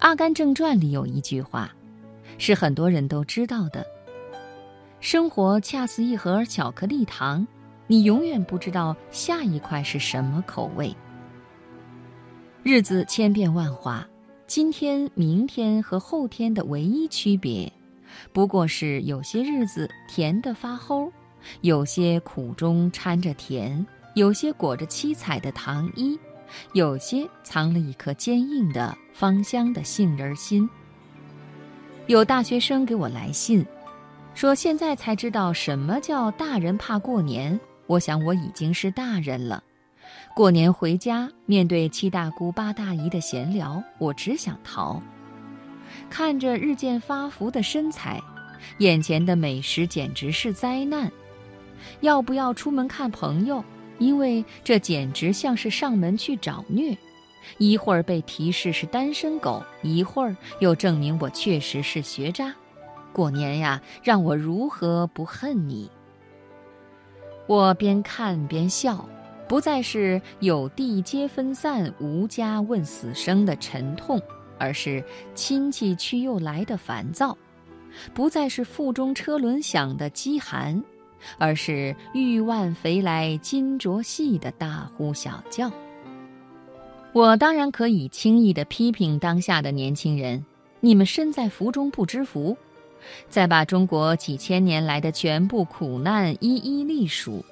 阿甘正传》里有一句话，是很多人都知道的：“生活恰似一盒巧克力糖，你永远不知道下一块是什么口味。”日子千变万化，今天、明天和后天的唯一区别，不过是有些日子甜得发齁，有些苦中掺着甜，有些裹着七彩的糖衣。有些藏了一颗坚硬的芳香的杏仁心。有大学生给我来信，说现在才知道什么叫大人怕过年。我想我已经是大人了。过年回家，面对七大姑八大姨的闲聊，我只想逃。看着日渐发福的身材，眼前的美食简直是灾难。要不要出门看朋友？因为这简直像是上门去找虐，一会儿被提示是单身狗，一会儿又证明我确实是学渣。过年呀，让我如何不恨你？我边看边笑，不再是有地皆分散，无家问死生的沉痛，而是亲戚去又来的烦躁；不再是腹中车轮响的饥寒。而是玉腕肥来金镯细的大呼小叫。我当然可以轻易地批评当下的年轻人，你们身在福中不知福，再把中国几千年来的全部苦难一一历数，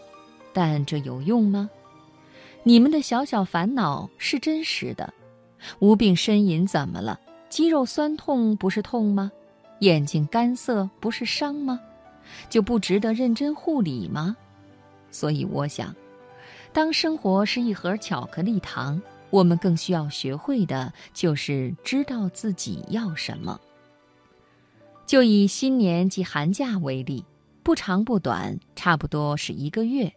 但这有用吗？你们的小小烦恼是真实的，无病呻吟怎么了？肌肉酸痛不是痛吗？眼睛干涩不是伤吗？就不值得认真护理吗？所以我想，当生活是一盒巧克力糖，我们更需要学会的就是知道自己要什么。就以新年及寒假为例，不长不短，差不多是一个月。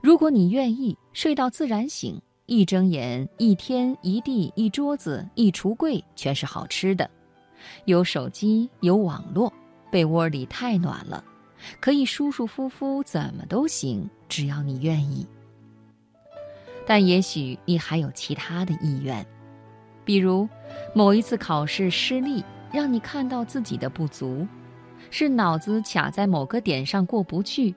如果你愿意睡到自然醒，一睁眼，一天一地一桌子一橱柜全是好吃的，有手机有网络。被窝里太暖了，可以舒舒服服，怎么都行，只要你愿意。但也许你还有其他的意愿，比如某一次考试失利，让你看到自己的不足，是脑子卡在某个点上过不去，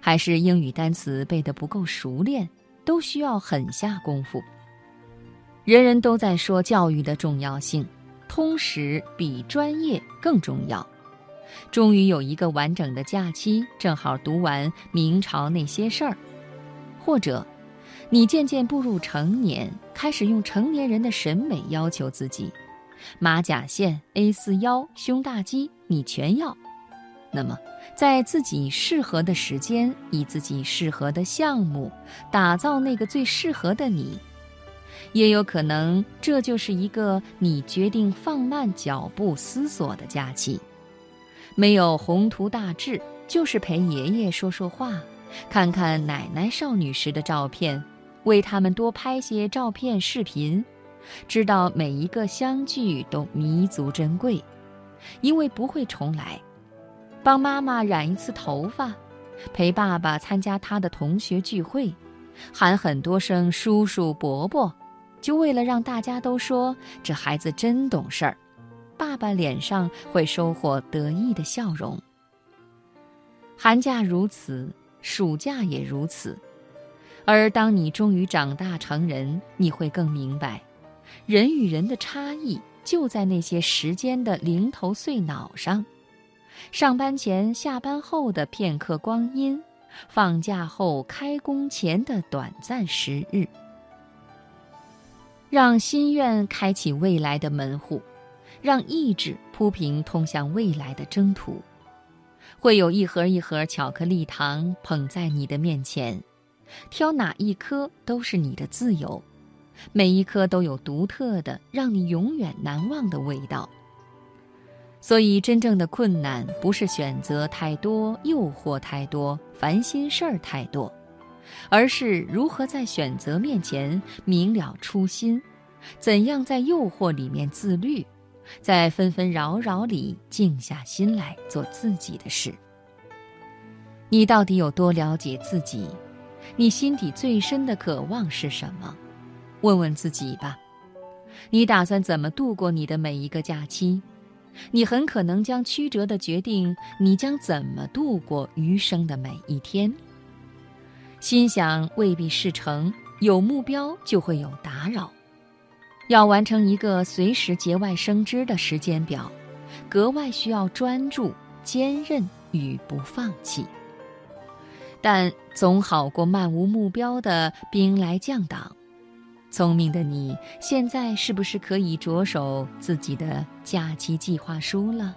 还是英语单词背得不够熟练，都需要狠下功夫。人人都在说教育的重要性，通识比专业更重要。终于有一个完整的假期，正好读完明朝那些事儿，或者，你渐渐步入成年，开始用成年人的审美要求自己，马甲线、A 四腰、胸大肌，你全要。那么，在自己适合的时间，以自己适合的项目，打造那个最适合的你，也有可能这就是一个你决定放慢脚步思索的假期。没有宏图大志，就是陪爷爷说说话，看看奶奶少女时的照片，为他们多拍些照片、视频，知道每一个相聚都弥足珍贵，因为不会重来。帮妈妈染一次头发，陪爸爸参加他的同学聚会，喊很多声叔叔伯伯，就为了让大家都说这孩子真懂事儿。爸爸脸上会收获得意的笑容。寒假如此，暑假也如此。而当你终于长大成人，你会更明白，人与人的差异就在那些时间的零头碎脑上。上班前、下班后的片刻光阴，放假后、开工前的短暂时日，让心愿开启未来的门户。让意志铺平通向未来的征途，会有一盒一盒巧克力糖捧在你的面前，挑哪一颗都是你的自由，每一颗都有独特的让你永远难忘的味道。所以，真正的困难不是选择太多、诱惑太多、烦心事儿太多，而是如何在选择面前明了初心，怎样在诱惑里面自律。在纷纷扰扰里静下心来做自己的事。你到底有多了解自己？你心底最深的渴望是什么？问问自己吧。你打算怎么度过你的每一个假期？你很可能将曲折的决定你将怎么度过余生的每一天。心想未必事成，有目标就会有打扰。要完成一个随时节外生枝的时间表，格外需要专注、坚韧与不放弃。但总好过漫无目标的兵来将挡。聪明的你，现在是不是可以着手自己的假期计划书了？